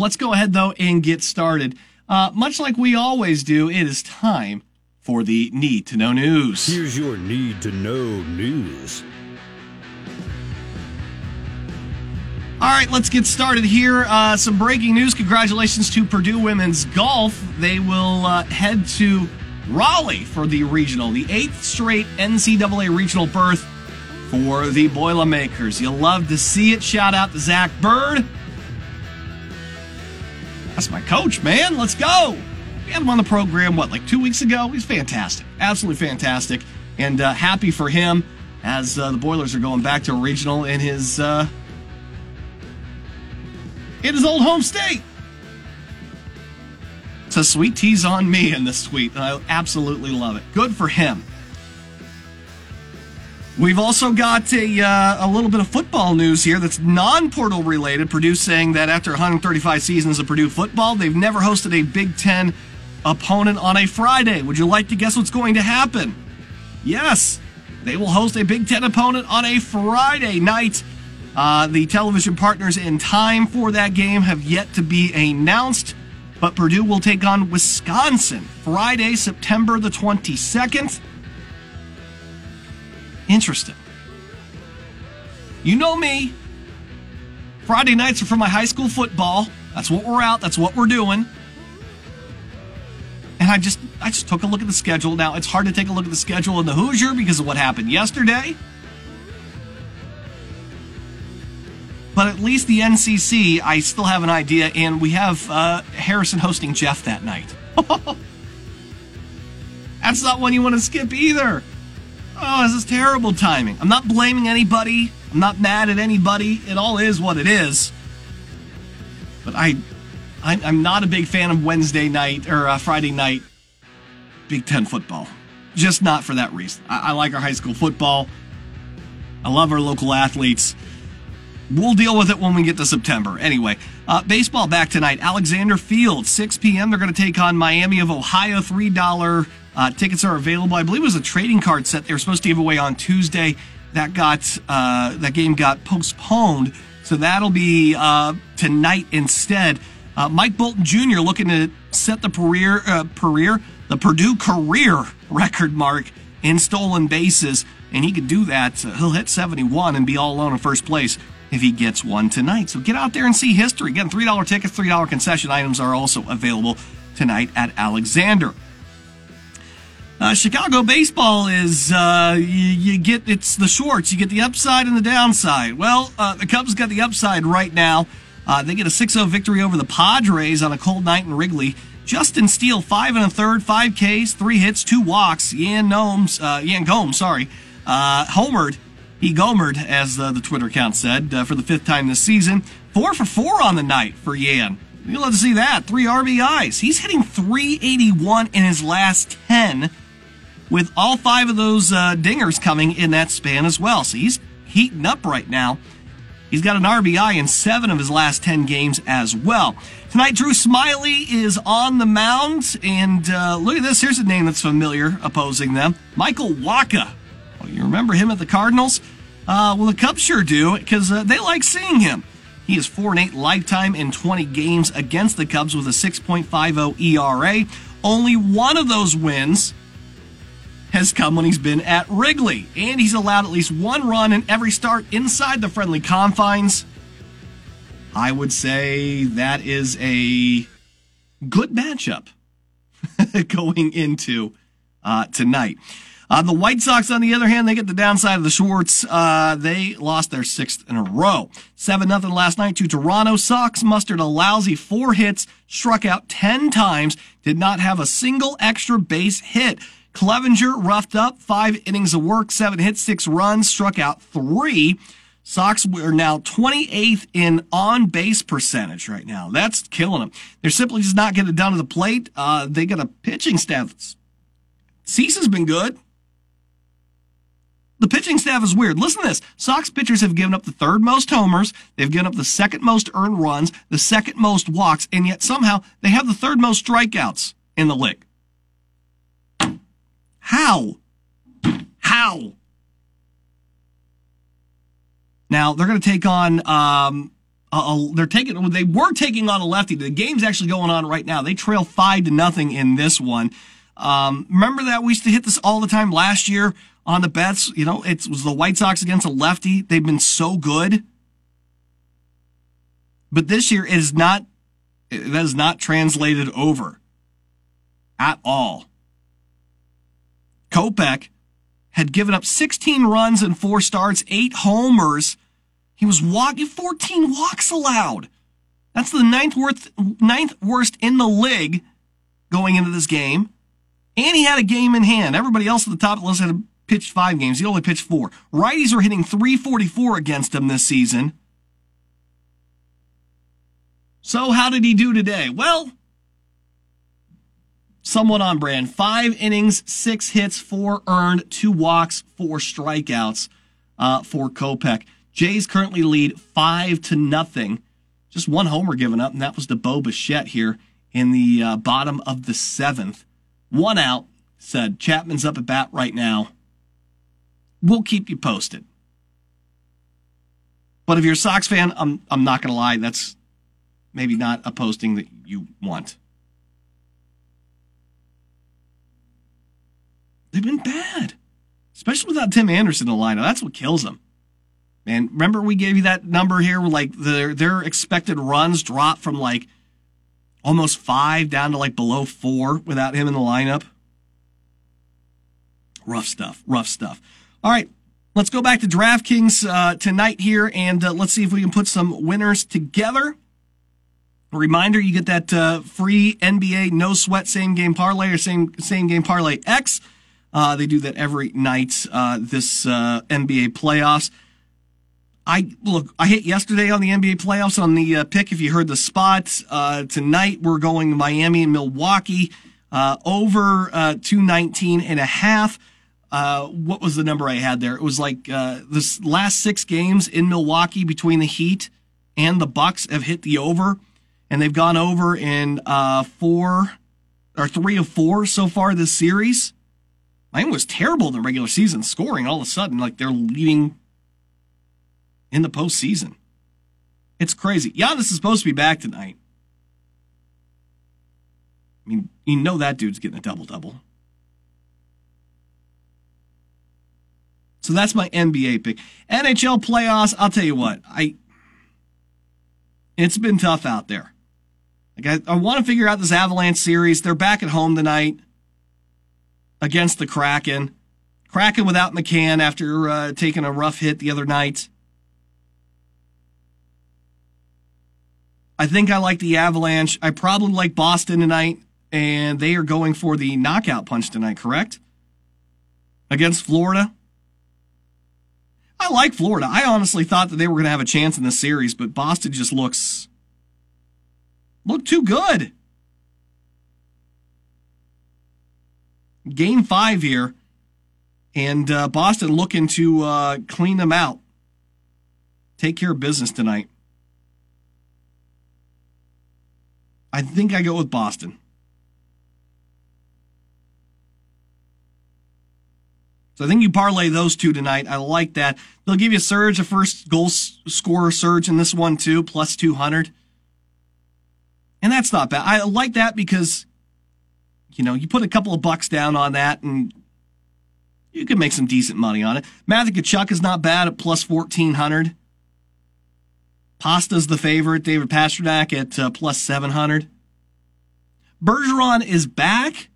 Let's go ahead though and get started. Uh, much like we always do, it is time for the need to know news. Here's your need to know news. All right, let's get started here. Uh, some breaking news. Congratulations to Purdue women's golf. They will uh, head to Raleigh for the regional, the eighth straight NCAA regional berth for the Boilermakers. You'll love to see it. Shout out to Zach Bird. That's my coach, man. Let's go. We had him on the program, what, like two weeks ago? He's fantastic. Absolutely fantastic. And uh, happy for him as uh, the Boilers are going back to regional in his uh, in his old home state. It's a sweet tease on me in this tweet, and I absolutely love it. Good for him. We've also got a, uh, a little bit of football news here that's non portal related. Purdue saying that after 135 seasons of Purdue football, they've never hosted a Big Ten opponent on a Friday. Would you like to guess what's going to happen? Yes, they will host a Big Ten opponent on a Friday night. Uh, the television partners in time for that game have yet to be announced, but Purdue will take on Wisconsin Friday, September the 22nd. Interesting. You know me. Friday nights are for my high school football. That's what we're out. That's what we're doing. And I just I just took a look at the schedule. Now it's hard to take a look at the schedule in the Hoosier because of what happened yesterday. But at least the NCC, I still have an idea, and we have uh, Harrison hosting Jeff that night. That's not one you want to skip either. Oh, this is terrible timing. I'm not blaming anybody. I'm not mad at anybody. It all is what it is. But I, I am not a big fan of Wednesday night or uh, Friday night Big Ten football. Just not for that reason. I, I like our high school football. I love our local athletes. We'll deal with it when we get to September. Anyway, uh, baseball back tonight. Alexander Field, 6 p.m. They're going to take on Miami of Ohio. $3 uh, tickets are available. I believe it was a trading card set they were supposed to give away on Tuesday. That got uh, that game got postponed, so that'll be uh, tonight instead. Uh, Mike Bolton Jr. looking to set the career, uh, career, the Purdue career record mark in stolen bases, and he could do that. So he'll hit 71 and be all alone in first place if he gets one tonight. So get out there and see history. Again, $3 tickets, $3 concession items are also available tonight at Alexander. Uh, Chicago baseball is uh, you, you, get it's the Schwartz. You get the upside and the downside. Well, uh, the Cubs got the upside right now. Uh, they get a 6-0 victory over the Padres on a cold night in Wrigley. Justin Steele, five and a third, five Ks, three hits, two walks. Yan Gnomes, uh, Yan Gomes, sorry, uh, homered. He gomered, as the Twitter account said, for the fifth time this season. Four for four on the night for Yan. You'll love to see that. Three RBIs. He's hitting 381 in his last 10 with all five of those uh, dingers coming in that span as well. So he's heating up right now. He's got an RBI in seven of his last 10 games as well. Tonight, Drew Smyly is on the mound, and uh, look at this. Here's a name that's familiar opposing them Michael Wacha. Well, you remember him at the Cardinals? Uh, well, the Cubs sure do, because uh, they like seeing him. He is 4 and 8 lifetime in 20 games against the Cubs with a 6.50 ERA. Only one of those wins has come when he's been at Wrigley, and he's allowed at least one run in every start inside the friendly confines. I would say that is a good matchup going into uh, tonight. Uh, the White Sox, on the other hand, they get the downside of the Schwartz. Uh, they lost their sixth in a row. 7 nothing last night to Toronto. Sox mustered a lousy four hits, struck out 10 times, did not have a single extra base hit. Clevinger roughed up five innings of work, seven hits, six runs, struck out three. Sox are now 28th in on base percentage right now. That's killing them. They're simply just not getting it to the plate. Uh, they got a pitching staff. Cease has been good. The pitching staff is weird. Listen to this. Sox pitchers have given up the third most homers. They've given up the second most earned runs, the second most walks, and yet somehow they have the third most strikeouts in the league. How? How? Now they're going to take on. Um, a, a, they're taking. They were taking on a lefty. The game's actually going on right now. They trail five to nothing in this one. Um, remember that we used to hit this all the time last year on the bets. You know, it was the White Sox against a lefty. They've been so good, but this year it is not. That is not translated over at all. Kopech had given up 16 runs in four starts, eight homers. He was walking 14 walks allowed. That's the ninth worst, ninth worst in the league going into this game. And he had a game in hand. Everybody else at the top of the list had pitched five games. He only pitched four. Righties are hitting 344 against him this season. So how did he do today? Well, somewhat on brand. Five innings, six hits, four earned, two walks, four strikeouts uh, for Kopech. Jays currently lead five to nothing. Just one homer given up, and that was to Bo Bichette here in the uh, bottom of the seventh. One out, said Chapman's up at bat right now. We'll keep you posted. But if you're a Sox fan, I'm I'm not gonna lie, that's maybe not a posting that you want. They've been bad, especially without Tim Anderson in the lineup. That's what kills them. Man, remember we gave you that number here, like their their expected runs dropped from like almost five down to like below four without him in the lineup. Rough stuff. Rough stuff. All right, let's go back to DraftKings uh, tonight here, and uh, let's see if we can put some winners together. A reminder: you get that uh, free NBA no sweat same game parlay or same same game parlay X. Uh, they do that every night uh, this uh, NBA playoffs. I look. I hit yesterday on the NBA playoffs on the uh, pick. If you heard the spot uh, tonight, we're going Miami and Milwaukee uh, over two nineteen and a half. what was the number I had there? It was like this last six games in Milwaukee between the Heat and the Bucks have hit the over, and they've gone over in four or three of four so far this series. Miami was terrible in the regular season, scoring all of a sudden like they're leading in the postseason. It's crazy. Giannis is supposed to be back tonight. I mean, you know that dude's getting a double double. So that's my NBA pick. NHL playoffs, I'll tell you what, I it's been tough out there. Like I, I want to figure out this Avalanche series. They're back at home tonight against the Kraken. Kraken without McCann after uh, taking a rough hit the other night. I think I like the Avalanche. I probably like Boston tonight, and they are going for the knockout punch tonight, correct? Against Florida. I like Florida. I honestly thought that they were going to have a chance in this series, but Boston just looks look too good. Game five here, and uh, Boston looking to uh, clean them out. Take care of business tonight. I think I go with Boston. So I think you parlay those two tonight. I like that. They'll give you a surge, a first goal scorer surge in this one too, plus 200. And that's not bad. I like that because, you know, you put a couple of bucks down on that and you can make some decent money on it. Matthew Tkachuk is not bad at plus 1400. Pasta's the favorite. David Pastrnak at uh, plus 700. Bergeron is back.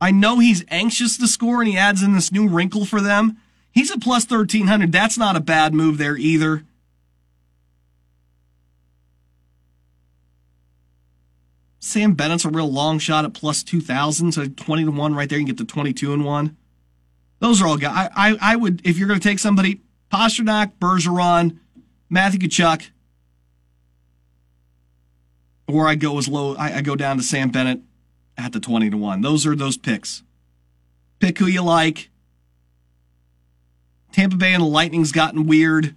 I know he's anxious to score and he adds in this new wrinkle for them. He's a plus 1300. That's not a bad move there either. Sam Bennett's a real long shot at plus 2000, so 20 to 1 right there. You can get to 22 and 1. Those are all guys. I, I, I would, if you're going to take somebody, Pastrnak, Bergeron, Matthew Tkachuk, or I go as low, I, I go down to Sam Bennett at the 20 to 1. Those are those picks. Pick who you like. Tampa Bay and the Lightning's gotten weird,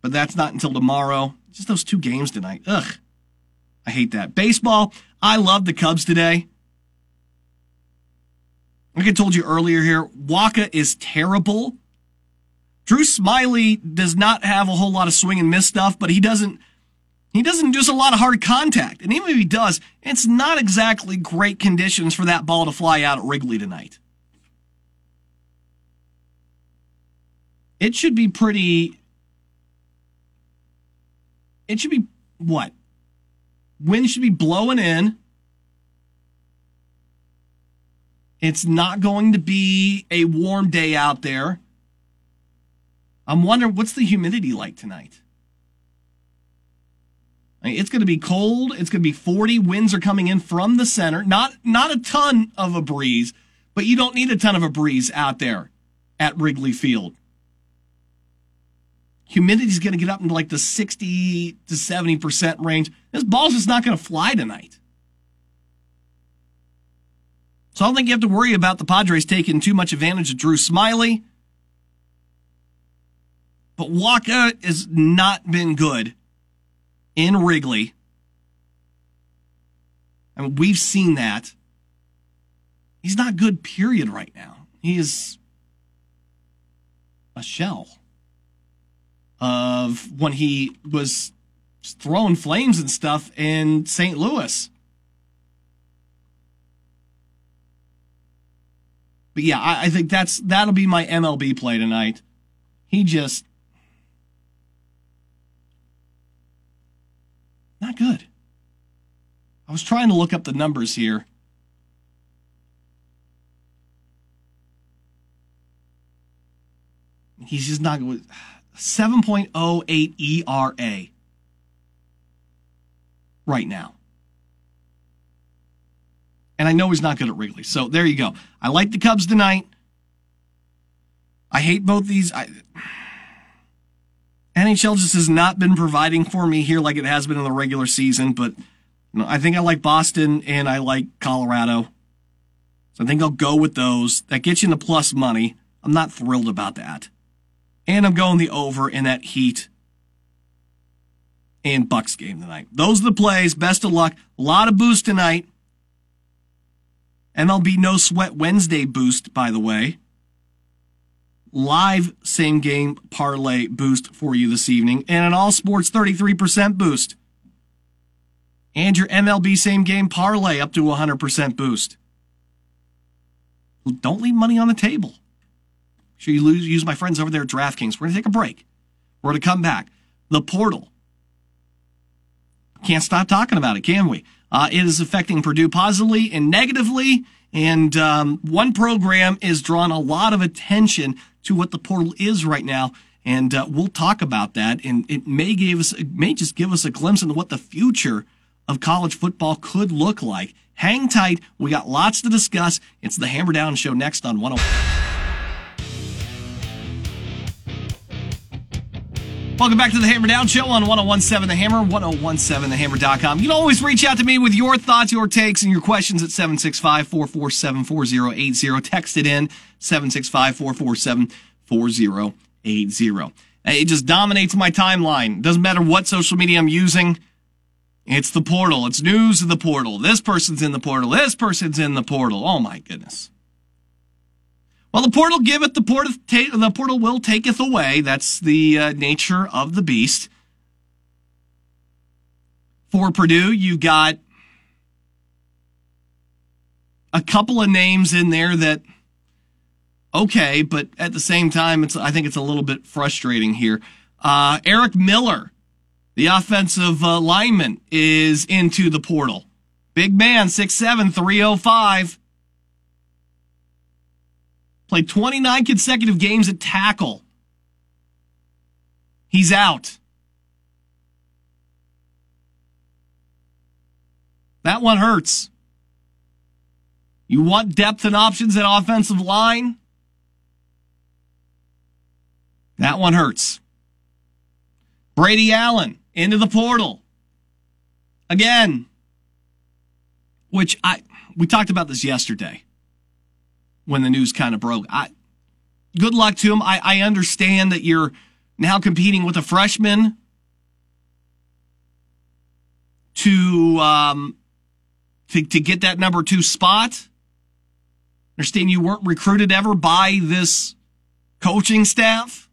but that's not until tomorrow. Just those two games tonight. Ugh. I hate that. Baseball, I love the Cubs today. Like I told you earlier here, Wacha is terrible. Drew Smyly does not have a whole lot of swing and miss stuff, but he doesn't he doesn't do a lot of hard contact. And even if he does, it's not exactly great conditions for that ball to fly out at Wrigley tonight. It should be pretty it should be what? Wind should be blowing in. It's not going to be a warm day out there. I'm wondering what's the humidity like tonight? It's going to be cold. It's going to be 40. Winds are coming in from the center. Not not a ton of a breeze, but you don't need a ton of a breeze out there at Wrigley Field. Humidity is going to get up into like the 60 to 70% range. This ball's just not going to fly tonight. So I don't think you have to worry about the Padres taking too much advantage of Drew Smyly. But Wacha has not been good in Wrigley. I mean, we've seen that. He's not good, period, right now. He is a shell of when he was throwing flames and stuff in St. Louis. But yeah, I, I, think that's that'll be my MLB play tonight. He just not good. I was trying to look up the numbers here. He's just not good. 7.08 ERA right now. And I know he's not good at Wrigley. So there you go. I like the Cubs tonight. I hate both these. I, NHL just has not been providing for me here like it has been in the regular season, but you know, I think I like Boston and I like Colorado. So I think I'll go with those. That gets you into plus money. I'm not thrilled about that. And I'm going the over in that Heat and Bucks game tonight. Those are the plays. Best of luck. A lot of boost tonight. MLB No Sweat Wednesday boost, by the way. Live same game parlay boost for you this evening. And an all sports 33% boost. And your MLB same game parlay up to 100% boost. Don't leave money on the table sure you lose, use my friends over there at DraftKings. We're going to take a break. We're going to come back. The portal. Can't stop talking about it, can we? Uh, it is affecting Purdue positively and negatively. And um, one program is drawing a lot of attention to what the portal is right now. And uh, we'll talk about that. And it may give us, it may just give us a glimpse into what the future of college football could look like. Hang tight. We got lots to discuss. It's the Hammer Down Show next on 101. Welcome back to the Hammer Down Show on 1017 The Hammer, 1017thehammer.com. You can always reach out to me with your thoughts, your takes, and your questions at 765 447 4080. Text it in 765 447 4080. It just dominates my timeline. Doesn't matter what social media I'm using. It's the portal. It's news of the portal. This person's in the portal. This person's in the portal. Oh my goodness. Well, the portal giveth, the portal, ta- the portal will taketh away. That's the uh, nature of the beast. For Purdue, you got a couple of names in there that, okay, but at the same time, it's I think it's a little bit frustrating here. Uh, Eric Miller, the offensive uh, lineman, is into the portal. Big man, 6'7, 305. Played 29 consecutive games at tackle. He's out. That one hurts. You want depth and options at offensive line? That one hurts. Brady Allen into the portal. Again. Which I we talked about this yesterday when the news kind of broke. I good luck to him. I, I understand that you're now competing with a freshman to um to, to get that number two spot. Understand you weren't recruited ever by this coaching staff.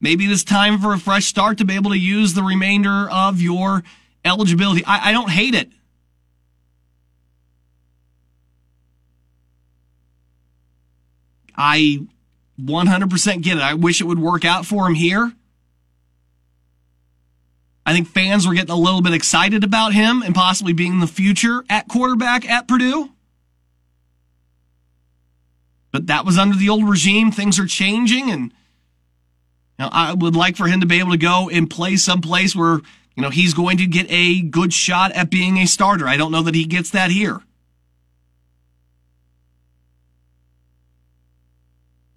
Maybe it's time for a fresh start to be able to use the remainder of your eligibility. I, I don't hate it. I 100% get it. I wish it would work out for him here. I think fans were getting a little bit excited about him and possibly being the future at quarterback at Purdue. But that was under the old regime. Things are changing, and you know, I would like for him to be able to go and play someplace where you know he's going to get a good shot at being a starter. I don't know that he gets that here.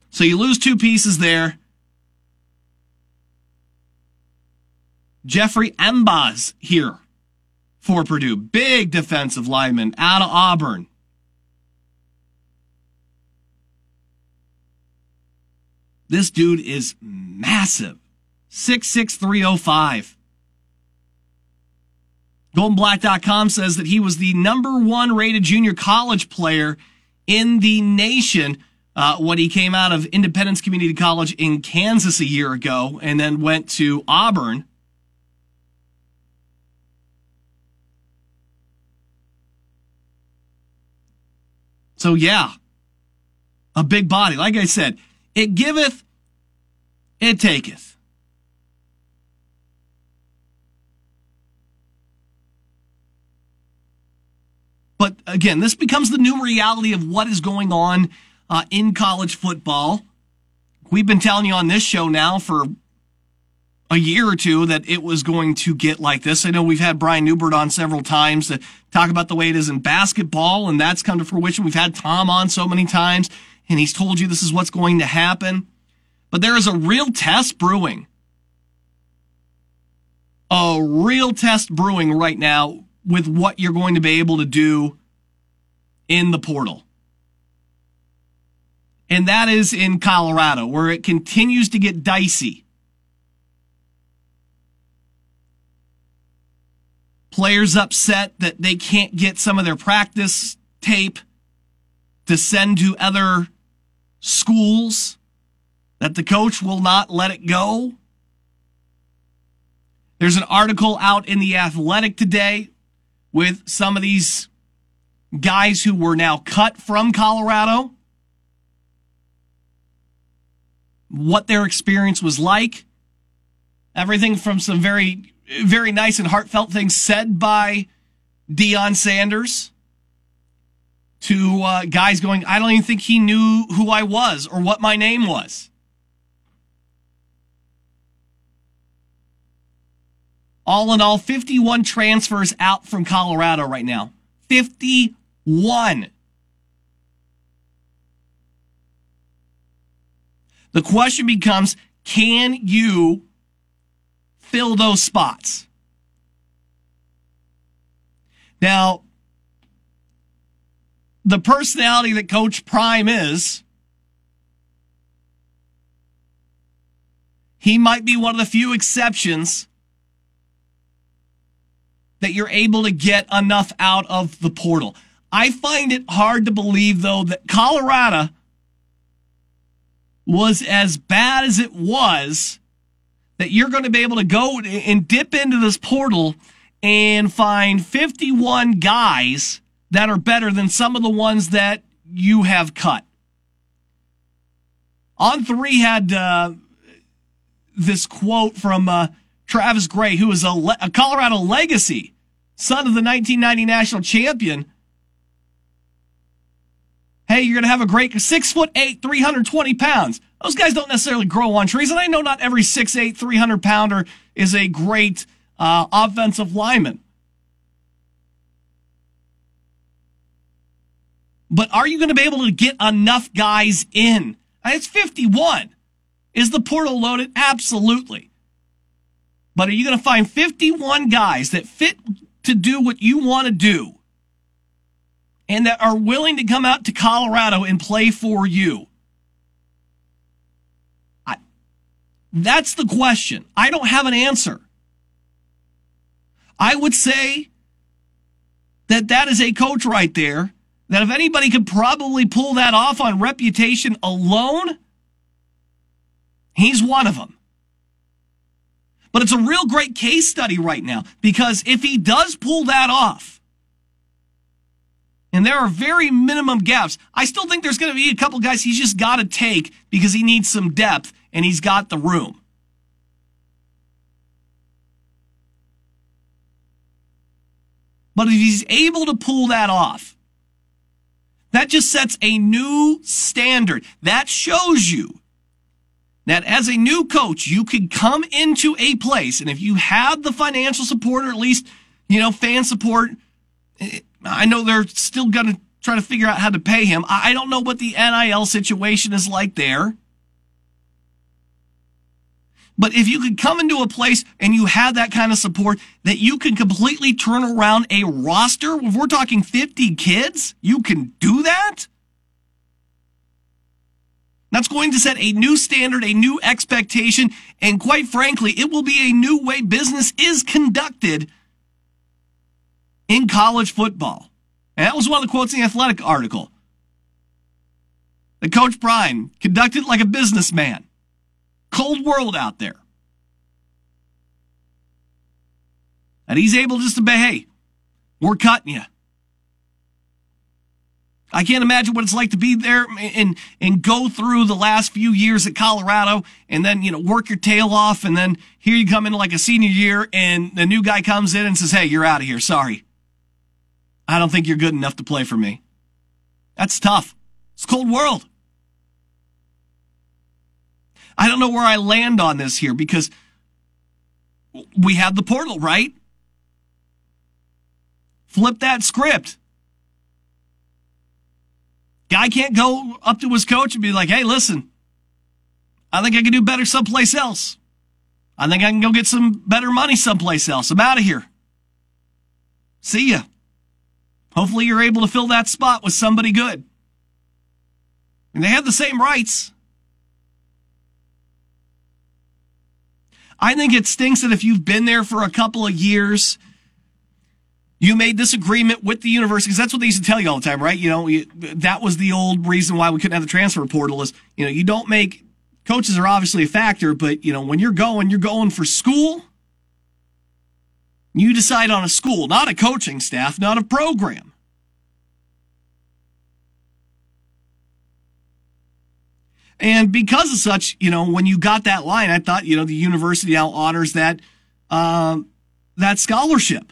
So you lose two pieces there. Jeffrey M'ba here for Purdue. Big defensive lineman out of Auburn. This dude is massive. 66305. GoldandBlack.com says that he was the number one rated junior college player in the nation uh, when he came out of Independence Community College in Kansas a year ago and then went to Auburn. So, yeah, a big body. Like I said, it giveth, it taketh. But again, this becomes the new reality of what is going on uh, in college football. We've been telling you on this show now for a year or two that it was going to get like this. I know we've had Brian Neubert on several times to talk about the way it is in basketball, and that's come to fruition. We've had Tom on so many times, and he's told you this is what's going to happen. But there is a real test brewing. A real test brewing right now with what you're going to be able to do in the portal. And that is in Colorado, where it continues to get dicey. Players upset that they can't get some of their practice tape to send to other schools, that the coach will not let it go. There's an article out in The Athletic today with some of these guys who were now cut from Colorado, what their experience was like. Everything from some very, very nice and heartfelt things said by Deion Sanders to uh, guys going, I don't even think he knew who I was or what my name was. All in all, 51 transfers out from Colorado right now. 51. The question becomes can you fill those spots? Now, the personality that Coach Prime is, he might be one of the few exceptions that you're able to get enough out of the portal. I find it hard to believe, though, that Colorado was as bad as it was, that you're going to be able to go and dip into this portal and find 51 guys that are better than some of the ones that you have cut. On3 had uh, this quote from uh, Travis Gray, who is a, le- a Colorado legacy, son of the 1990 national champion, hey, you're going to have a great six foot eight, 320 pounds. Those guys don't necessarily grow on trees. And I know not every six eight, 300 pounder is a great uh, offensive lineman. But are you going to be able to get enough guys in? It's 51. Is the portal loaded? Absolutely. But are you going to find 51 guys that fit to do what you want to do and that are willing to come out to Colorado and play for you? I, that's the question. I don't have an answer. I would say that that is a coach right there that if anybody could probably pull that off on reputation alone, he's one of them. But it's a real great case study right now because if he does pull that off, and there are very minimum gaps, I still think there's going to be a couple guys he's just got to take because he needs some depth and he's got the room. But if he's able to pull that off, that just sets a new standard. That shows you that as a new coach, you could come into a place, and if you have the financial support or at least, you know, fan support, I know they're still going to try to figure out how to pay him. I don't know what the NIL situation is like there. But if you could come into a place and you have that kind of support that you can completely turn around a roster, if we're talking 50 kids, you can do that? That's going to set a new standard, a new expectation, and quite frankly, it will be a new way business is conducted in college football. And that was one of the quotes in the athletic article. The Coach Prime conducted like a businessman cold world out there. And he's able just to say, hey, we're cutting you. I can't imagine what it's like to be there and and go through the last few years at Colorado and then, you know, work your tail off and then here you come in like a senior year and the new guy comes in and says, Hey, you're out of here. Sorry. I don't think you're good enough to play for me. That's tough. It's cold world. I don't know where I land on this here because we have the portal, right? Flip that script. Guy can't go up to his coach and be like, hey, listen, I think I can do better someplace else. I think I can go get some better money someplace else. I'm out of here. See ya. Hopefully you're able to fill that spot with somebody good. And they have the same rights. I think it stinks that if you've been there for a couple of years, you made this agreement with the university because that's what they used to tell you all the time, right? You know, you, that was the old reason why we couldn't have the transfer portal is, you know, you don't make coaches are obviously a factor, but you know, when you're going, you're going for school. You decide on a school, not a coaching staff, not a program. And because of such, you know, when you got that line, I thought, you know, the university now honors that, um, that scholarship.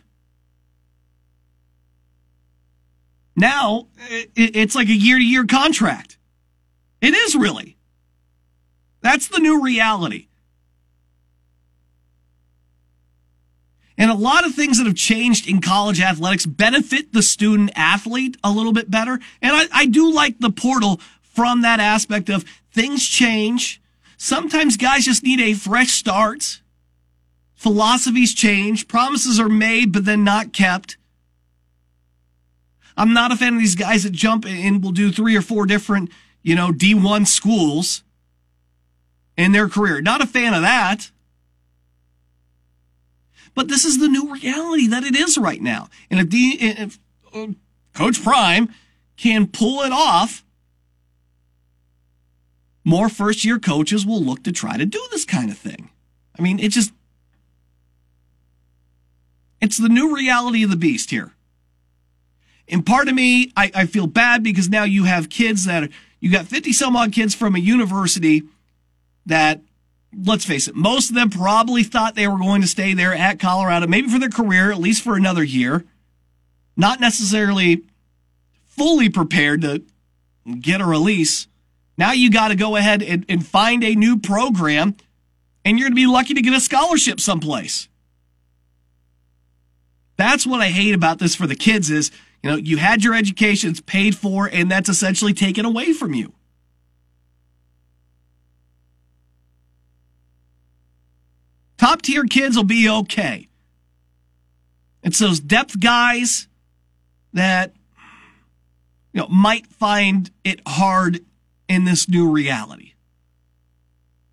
Now it's like a year to year contract. It is really. That's the new reality. And a lot of things that have changed in college athletics benefit the student athlete a little bit better. And I, I do like the portal from that aspect of things change. Sometimes guys just need a fresh start. Philosophies change. Promises are made, but then not kept. I'm not a fan of these guys that jump and will do three or four different, you know, D1 schools in their career. Not a fan of that. But this is the new reality that it is right now. And if, if uh, Coach Prime can pull it off, more first year coaches will look to try to do this kind of thing. I mean, it just, it's the new reality of the beast here. And part of me, I, I feel bad because now you have kids that are, you got 50 some odd kids from a university that let's face it, most of them probably thought they were going to stay there at Colorado, maybe for their career, at least for another year. Not necessarily fully prepared to get a release. Now you got to go ahead and, and find a new program, and you're going to be lucky to get a scholarship someplace. That's what I hate about this for the kids is, you know, you had your educations paid for, and that's essentially taken away from you. Top tier kids will be okay. It's those depth guys that you know might find it hard in this new reality.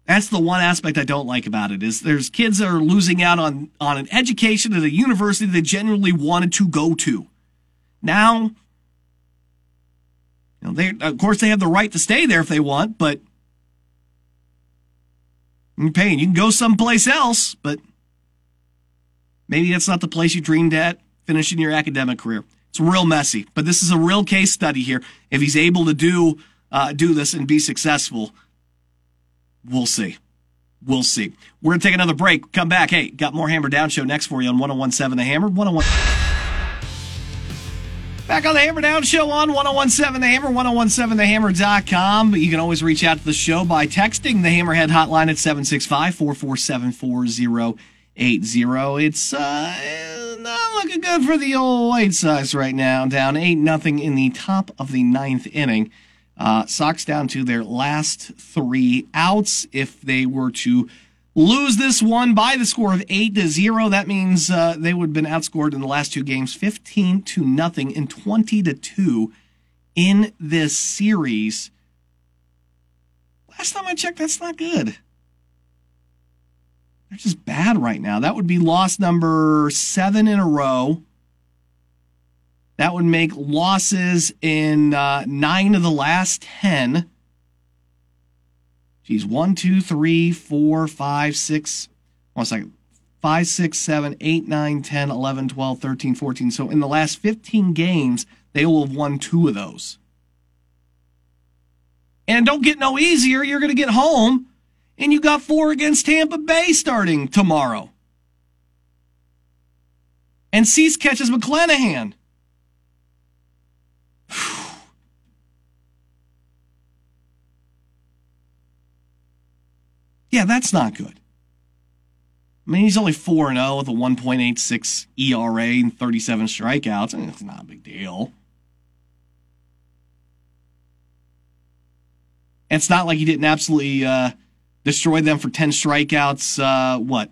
That's the one aspect I don't like about it is there's kids that are losing out on on an education at a university they genuinely wanted to go to. Now, you know, they of course they have the right to stay there if they want, but you're paying. You can go someplace else, but maybe that's not the place you dreamed at finishing your academic career. It's real messy, but this is a real case study here. If he's able to do uh, do this and be successful, we'll see. We'll see. We're going to take another break. Come back. Hey, got more Hammer Down Show next for you on 1017 The Hammer. 101. Back on the Hammer Down Show on 1017 The Hammer, 1017TheHammer.com. But you can always reach out to the show by texting the Hammerhead hotline at 765 447 4080. It's uh, not looking good for the old White Sox right now. Down 8 nothing in the top of the ninth inning. Uh, Sox down to their last three outs. If they were to lose this one by the score of 8 to 0 that means uh, they would have been outscored in the last two games 15 to nothing and 20 to 2 in this series. Last time i checked that's not good. They're just bad right now. That would be loss number 7 in a row that would make losses in uh, 9 of the last 10 Geez, one, two, three, four, five, six, one second. 5, 6, 7, 8, 9, 10, 11, 12, 13, 14. So in the last 15 games, they will have won two of those. And don't get no easier. You're going to get home, and you got four against Tampa Bay starting tomorrow. And Cease catches McClanahan. Yeah, that's not good. I mean, he's only 4 0 with a 1.86 ERA and 37 strikeouts. It's not a big deal. it's not like he didn't absolutely uh, destroy them for 10 strikeouts, uh, what,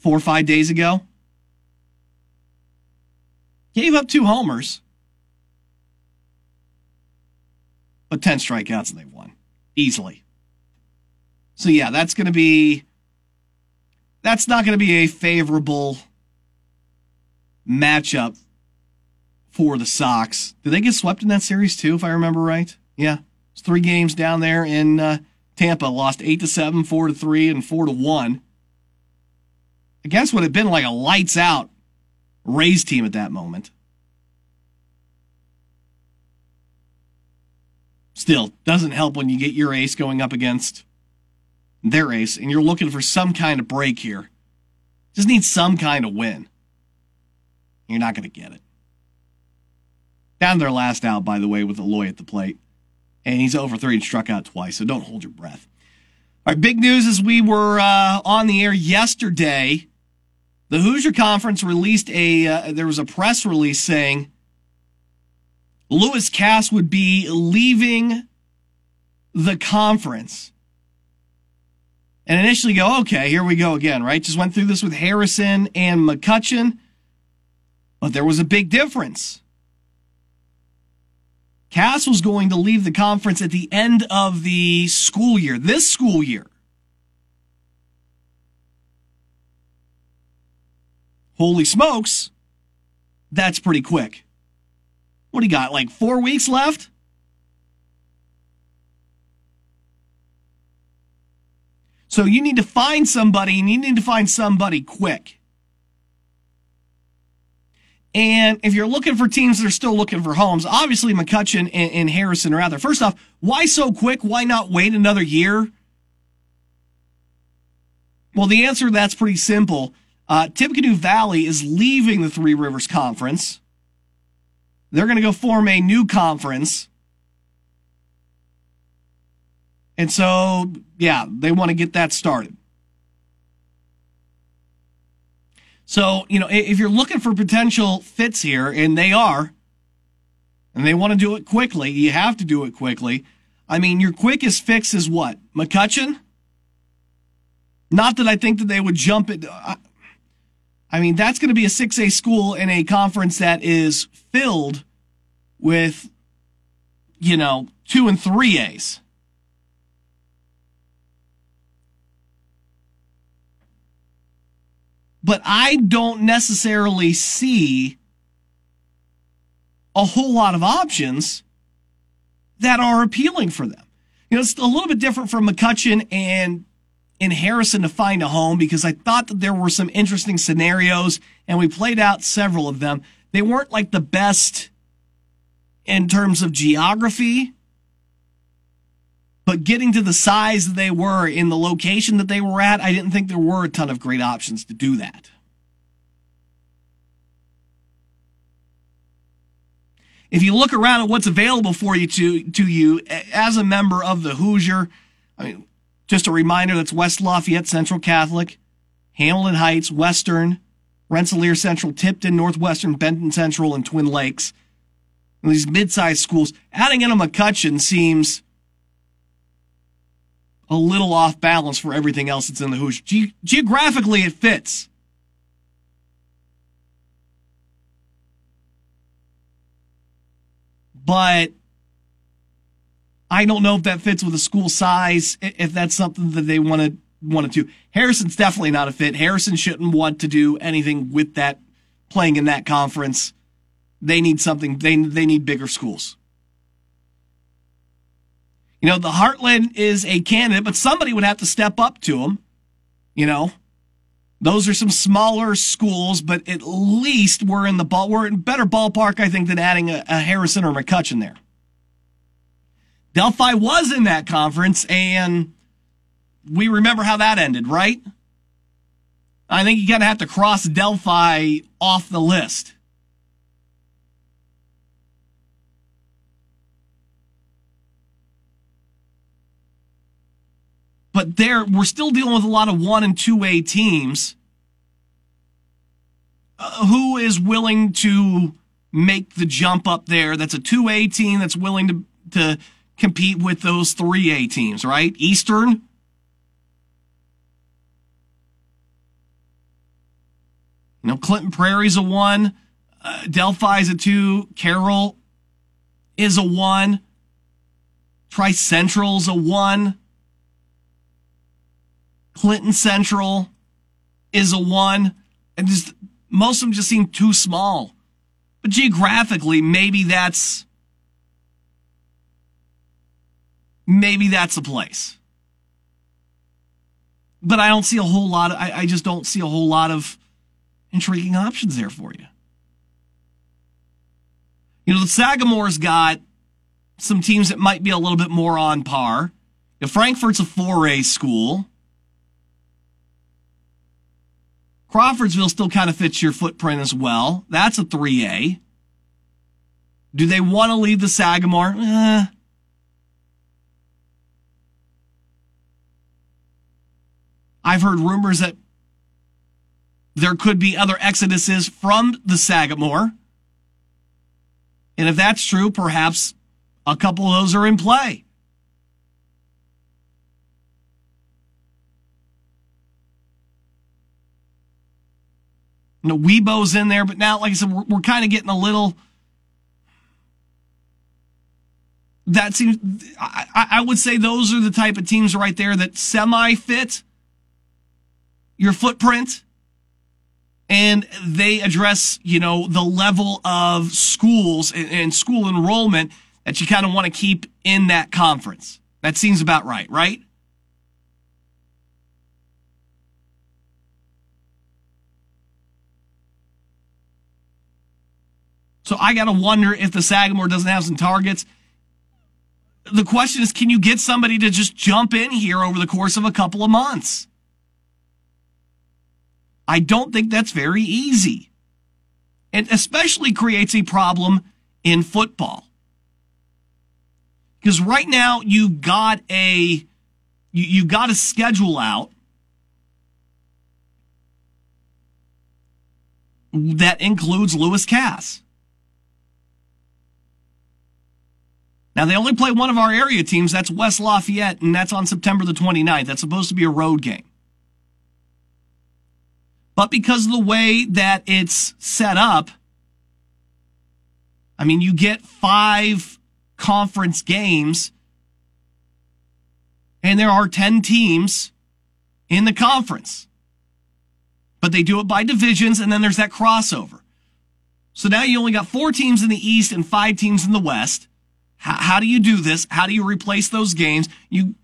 four or five days ago? Gave up two homers, but 10 strikeouts and they won easily. So yeah, that's going to be that's not going to be a favorable matchup for the Sox. Did they get swept in that series too, if I remember right? Yeah, it's three games down there in uh, Tampa. Lost eight to seven, four to three, and four to one. Against what had been like a lights out Rays team at that moment. Still, doesn't help when you get your ace going up against their ace, and you're looking for some kind of break here. Just need some kind of win. You're not going to get it. Down their last out, by the way, with Eloy at the plate. And he's over three and struck out twice, so don't hold your breath. All right, big news is we were uh, on the air yesterday. The Hoosier Conference released a, uh, there was a press release saying Lewis Cass would be leaving the conference and initially go, okay, here we go again, right? Just went through this with Harrison and McCutcheon, but there was a big difference. Cass was going to leave the conference at the end of the school year, this school year. Holy smokes, that's pretty quick. What do you got, like four weeks left? So you need to find somebody and you need to find somebody quick. And if you're looking for teams that are still looking for homes, obviously McCutcheon and, and Harrison are out there. First off, why so quick? Why not wait another year? Well, the answer to that's pretty simple. Uh, Tippecanoe Valley is leaving the Three Rivers Conference. They're going to go form a new conference. And so, yeah, they want to get that started. So, you know, if you're looking for potential fits here, and they are, and they want to do it quickly, you have to do it quickly. I mean, your quickest fix is what? McCutcheon? Not that I think that they would jump it. I mean, that's going to be a 6A school in a conference that is filled with, you know, two and three A's. But I don't necessarily see a whole lot of options that are appealing for them. You know, it's a little bit different from McCutcheon and in Harrison to find a home because I thought that there were some interesting scenarios and we played out several of them. They weren't like the best in terms of geography, but getting to the size that they were in the location that they were at, I didn't think there were a ton of great options to do that. If you look around at what's available for you to to you as a member of the Hoosier, I mean, just a reminder that's West Lafayette Central Catholic, Hamilton Heights, Western, Rensselaer Central, Tipton, Northwestern, Benton Central, and Twin Lakes. And these mid-sized schools, adding in a McCutcheon seems a little off balance for everything else that's in the Hoosier. Ge- geographically, it fits. But I don't know if that fits with the school size, if that's something that they want to want to do. Harrison's definitely not a fit. Harrison shouldn't want to do anything with that playing in that conference. They need something. They they need bigger schools. You know, the Heartland is a candidate, but somebody would have to step up to them. You know, those are some smaller schools, but at least we're in the ball. We're in better ballpark, I think, than adding a, a Harrison or McCutcheon there. Delphi was in that conference, and we remember how that ended, right? I think you kind of have to cross Delphi off the list. But there we're still dealing with a lot of one and two A teams. Uh, who is willing to make the jump up there? That's a two A team that's willing to to compete with those three A teams, right? Eastern. You know, Clinton Prairie's a one. Uh, Delphi's a two. Carroll is a one. Tri Central's a one. Clinton Central is a one, and just most of them just seem too small. But geographically, maybe that's maybe that's a place. But I don't see a whole lot. Of, I, I just don't see a whole lot of intriguing options there for you. You know, the Sagamore's got some teams that might be a little bit more on par. You know, Frankfort's a 4A school. Crawfordsville still kind of fits your footprint as well. That's a 3A. Do they want to leave the Sagamore? Eh. I've heard rumors that there could be other exoduses from the Sagamore. And if that's true, perhaps a couple of those are in play. You know, Webo's in there, but now, like I said, we're, we're kind of getting a little. That seems. I, I would say those are the type of teams right there that semi fit your footprint and they address, you know, the level of schools and, and school enrollment that you kind of want to keep in that conference. That seems about right, right? So I got to wonder if the Sagamore doesn't have some targets. The question is, can you get somebody to just jump in here over the course of a couple of months? I don't think that's very easy. It especially creates a problem in football. Because right now you've got a you, you got a schedule out that includes Lewis Cass. Now they only play one of our area teams, that's West Lafayette, and that's on September the 29th. That's supposed to be a road game. But because of the way that it's set up, I mean, you get five conference games, and there are 10 teams in the conference. But they do it by divisions, and then there's that crossover. So now you only got four teams in the East and five teams in the West. How, how do you do this? How do you replace those games? You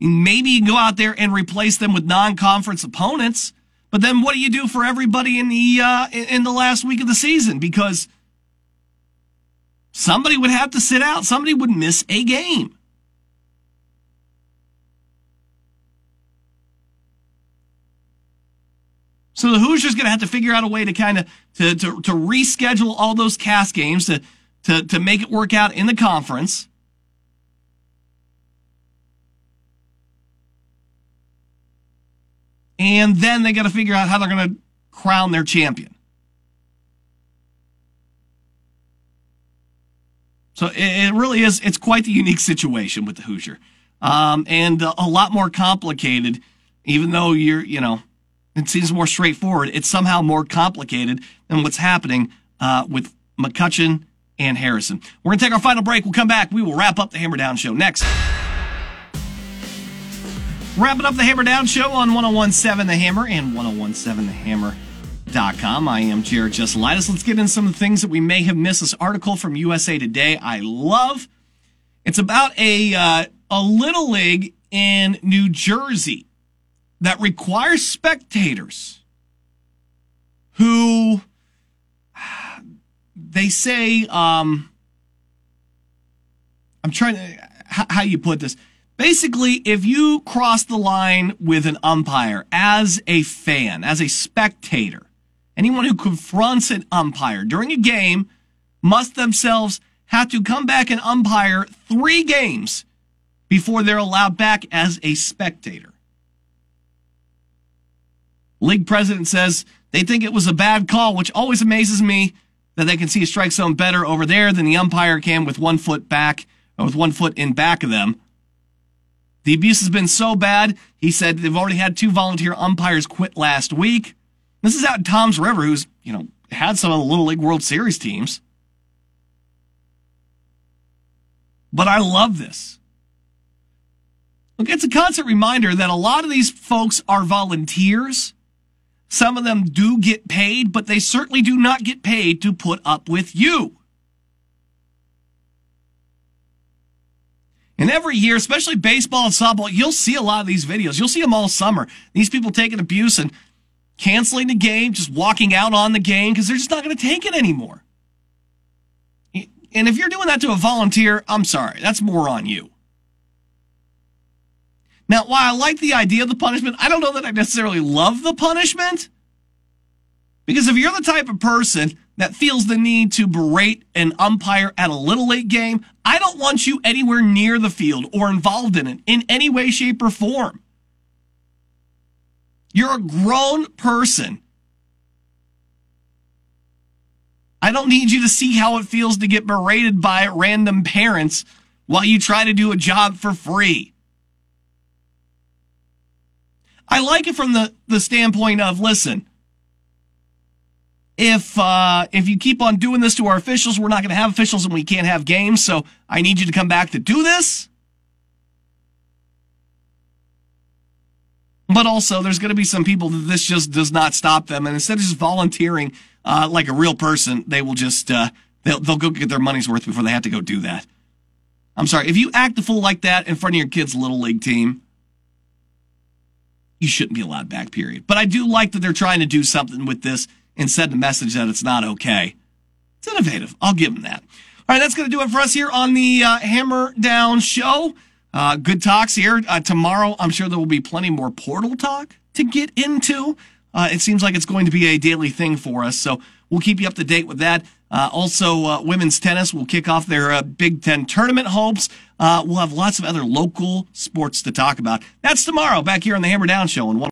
maybe you go out there and replace them with non-conference opponents. But then what do you do for everybody in the uh, in the last week of the season? Because somebody would have to sit out. Somebody would miss a game. So the Hoosiers going to have to figure out a way to kind of to, to to reschedule all those Cass games to to to make it work out in the conference. And then they got to figure out how they're going to crown their champion. So it, really is, it's quite the unique situation with the Hoosier. Um, and a lot more complicated, even though you're, you know, it seems more straightforward. It's somehow more complicated than what's happening uh, with McCutcheon and Harrison. We're going to take our final break. We'll come back. We will wrap up the Hammer Down Show next. Wrapping up the Hammer Down Show on 1017 The Hammer and 1017TheHammer.com. I am Jared Jesselitis. Let's get in some of the things that we may have missed. This article from USA Today I love. It's about a, uh, a little league in New Jersey that requires spectators who they say um, I'm trying to how, how you put this Basically, if you cross the line with an umpire as a fan, as a spectator, anyone who confronts an umpire during a game must themselves have to come back and umpire three games before they're allowed back as a spectator. League president says they think it was a bad call, which always amazes me that they can see a strike zone better over there than the umpire can with one foot back or with one foot in back of them. The abuse has been so bad, he said they've already had two volunteer umpires quit last week. This is out in Toms River, who's, you know, had some of the Little League World Series teams. But I love this. Look, it's a constant reminder that a lot of these folks are volunteers. Some of them do get paid, but they certainly do not get paid to put up with you. And every year, especially baseball and softball, you'll see a lot of these videos. You'll see them all summer. These people taking abuse and canceling the game, just walking out on the game because they're just not going to take it anymore. And if you're doing that to a volunteer, I'm sorry, that's more on you. Now, while I like the idea of the punishment, I don't know that I necessarily love the punishment. Because if you're the type of person that feels the need to berate an umpire at a little league game, I don't want you anywhere near the field or involved in it in any way, shape, or form. You're a grown person. I don't need you to see how it feels to get berated by random parents while you try to do a job for free. I like it from the, the standpoint of listen, if uh, if you keep on doing this to our officials, we're not going to have officials and we can't have games. So I need you to come back to do this. But also, there's going to be some people that this just does not stop them, and instead of just volunteering uh, like a real person, they will just uh, they'll they'll go get their money's worth before they have to go do that. I'm sorry if you act a fool like that in front of your kid's little league team, you shouldn't be allowed back. Period. But I do like that they're trying to do something with this and send a message that it's not okay. It's innovative. I'll give them that. All right, that's going to do it for us here on the uh, Hammer Down Show. Uh, good talks here. Uh, tomorrow, I'm sure there will be plenty more portal talk to get into. uh, it seems like it's going to be a daily thing for us. So we'll keep you up to date with that. Uh, also, uh, women's tennis will kick off their uh, Big Ten tournament hopes. Uh, we'll have lots of other local sports to talk about. That's tomorrow back here on the Hammer Down Show on one.